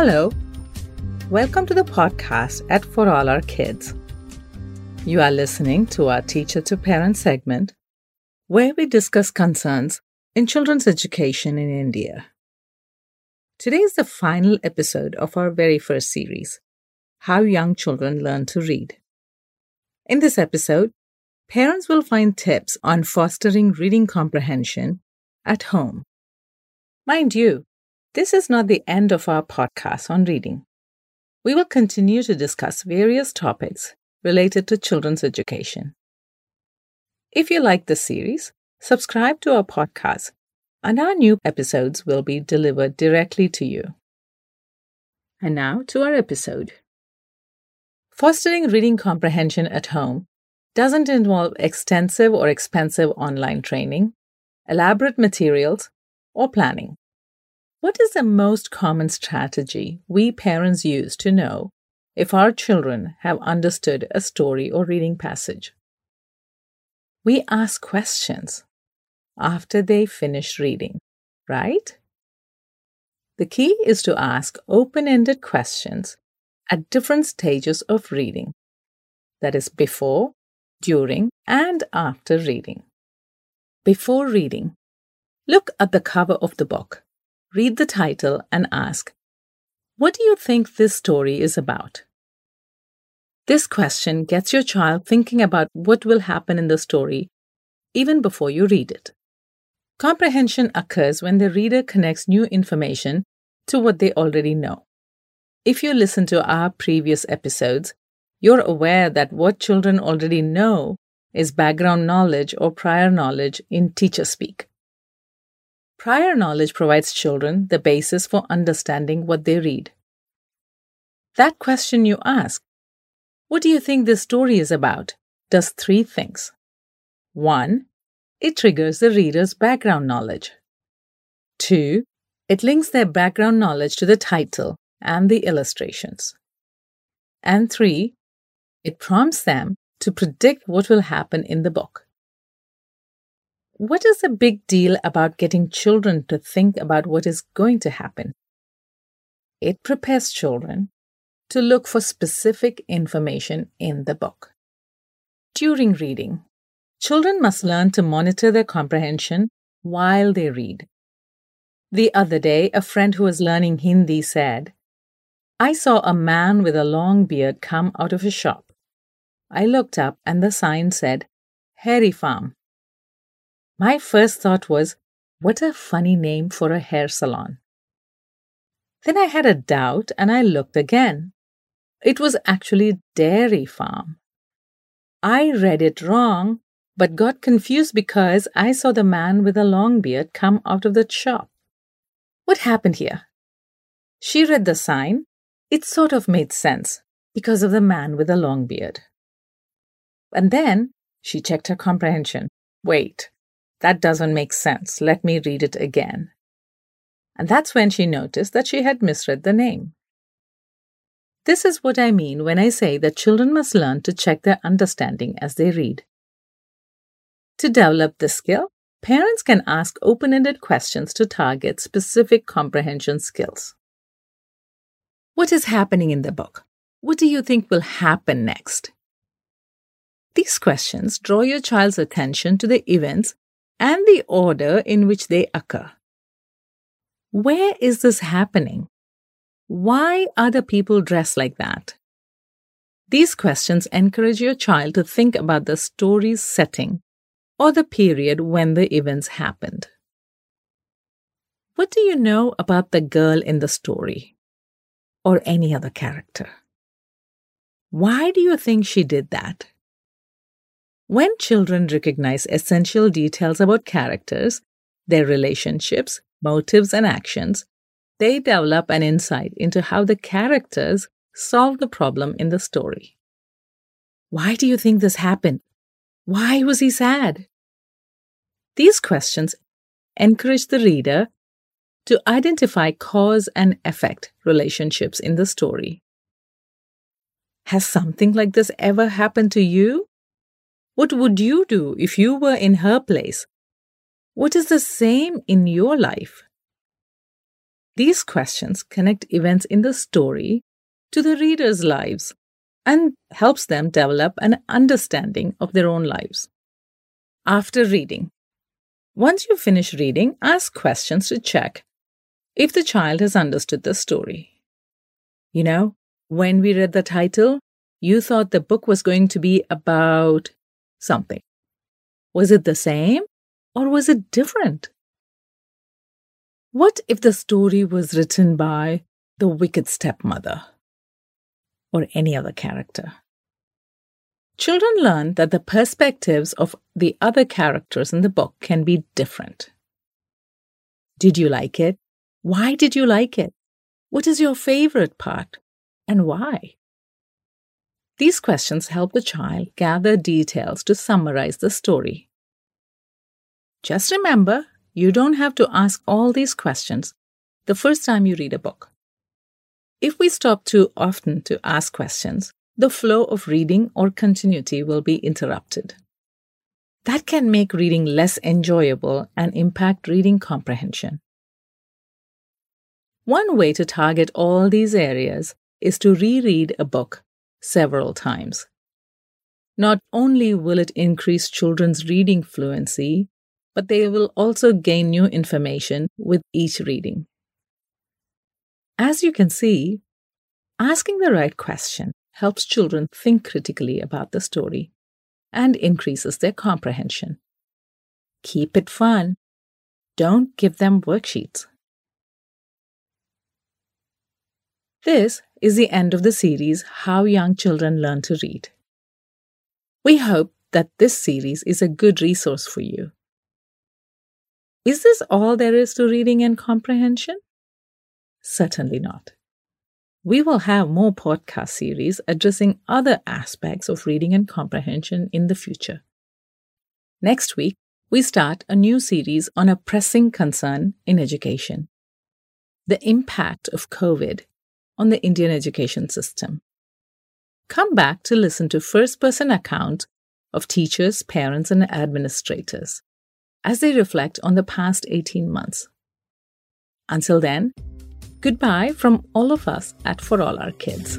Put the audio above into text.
Hello. Welcome to the podcast at For All Our Kids. You are listening to our Teacher to Parent segment, where we discuss concerns in children's education in India. Today is the final episode of our very first series How Young Children Learn to Read. In this episode, parents will find tips on fostering reading comprehension at home. Mind you, this is not the end of our podcast on reading. We will continue to discuss various topics related to children's education. If you like this series, subscribe to our podcast, and our new episodes will be delivered directly to you. And now to our episode. Fostering reading comprehension at home doesn't involve extensive or expensive online training, elaborate materials, or planning. What is the most common strategy we parents use to know if our children have understood a story or reading passage? We ask questions after they finish reading, right? The key is to ask open ended questions at different stages of reading that is, before, during, and after reading. Before reading, look at the cover of the book read the title, and ask, What do you think this story is about? This question gets your child thinking about what will happen in the story even before you read it. Comprehension occurs when the reader connects new information to what they already know. If you listen to our previous episodes, you're aware that what children already know is background knowledge or prior knowledge in teacher speak. Prior knowledge provides children the basis for understanding what they read. That question you ask, what do you think this story is about, does three things. One, it triggers the reader's background knowledge. Two, it links their background knowledge to the title and the illustrations. And three, it prompts them to predict what will happen in the book. What is the big deal about getting children to think about what is going to happen? It prepares children to look for specific information in the book. During reading, children must learn to monitor their comprehension while they read. The other day, a friend who was learning Hindi said, I saw a man with a long beard come out of a shop. I looked up and the sign said, Hairy Farm. My first thought was, what a funny name for a hair salon. Then I had a doubt and I looked again. It was actually Dairy Farm. I read it wrong, but got confused because I saw the man with a long beard come out of the shop. What happened here? She read the sign. It sort of made sense because of the man with a long beard. And then she checked her comprehension. Wait, that doesn't make sense. Let me read it again. And that's when she noticed that she had misread the name. This is what I mean when I say that children must learn to check their understanding as they read. To develop this skill, parents can ask open ended questions to target specific comprehension skills. What is happening in the book? What do you think will happen next? These questions draw your child's attention to the events and the order in which they occur. Where is this happening? Why are the people dressed like that? These questions encourage your child to think about the story's setting or the period when the events happened. What do you know about the girl in the story or any other character? Why do you think she did that? When children recognize essential details about characters, their relationships, motives, and actions, they develop an insight into how the characters solve the problem in the story. Why do you think this happened? Why was he sad? These questions encourage the reader to identify cause and effect relationships in the story. Has something like this ever happened to you? What would you do if you were in her place? What is the same in your life? These questions connect events in the story to the reader's lives and helps them develop an understanding of their own lives. After reading, once you finish reading, ask questions to check if the child has understood the story. You know, when we read the title, you thought the book was going to be about something. Was it the same or was it different? What if the story was written by the wicked stepmother or any other character? Children learn that the perspectives of the other characters in the book can be different. Did you like it? Why did you like it? What is your favorite part and why? These questions help the child gather details to summarize the story. Just remember, you don't have to ask all these questions the first time you read a book. If we stop too often to ask questions, the flow of reading or continuity will be interrupted. That can make reading less enjoyable and impact reading comprehension. One way to target all these areas is to reread a book several times. Not only will it increase children's reading fluency, but they will also gain new information with each reading. As you can see, asking the right question helps children think critically about the story and increases their comprehension. Keep it fun. Don't give them worksheets. This is the end of the series How Young Children Learn to Read. We hope that this series is a good resource for you. Is this all there is to reading and comprehension? Certainly not. We will have more podcast series addressing other aspects of reading and comprehension in the future. Next week, we start a new series on a pressing concern in education the impact of COVID on the Indian education system. Come back to listen to first person accounts of teachers, parents, and administrators as they reflect on the past 18 months. Until then, goodbye from all of us at For All Our Kids.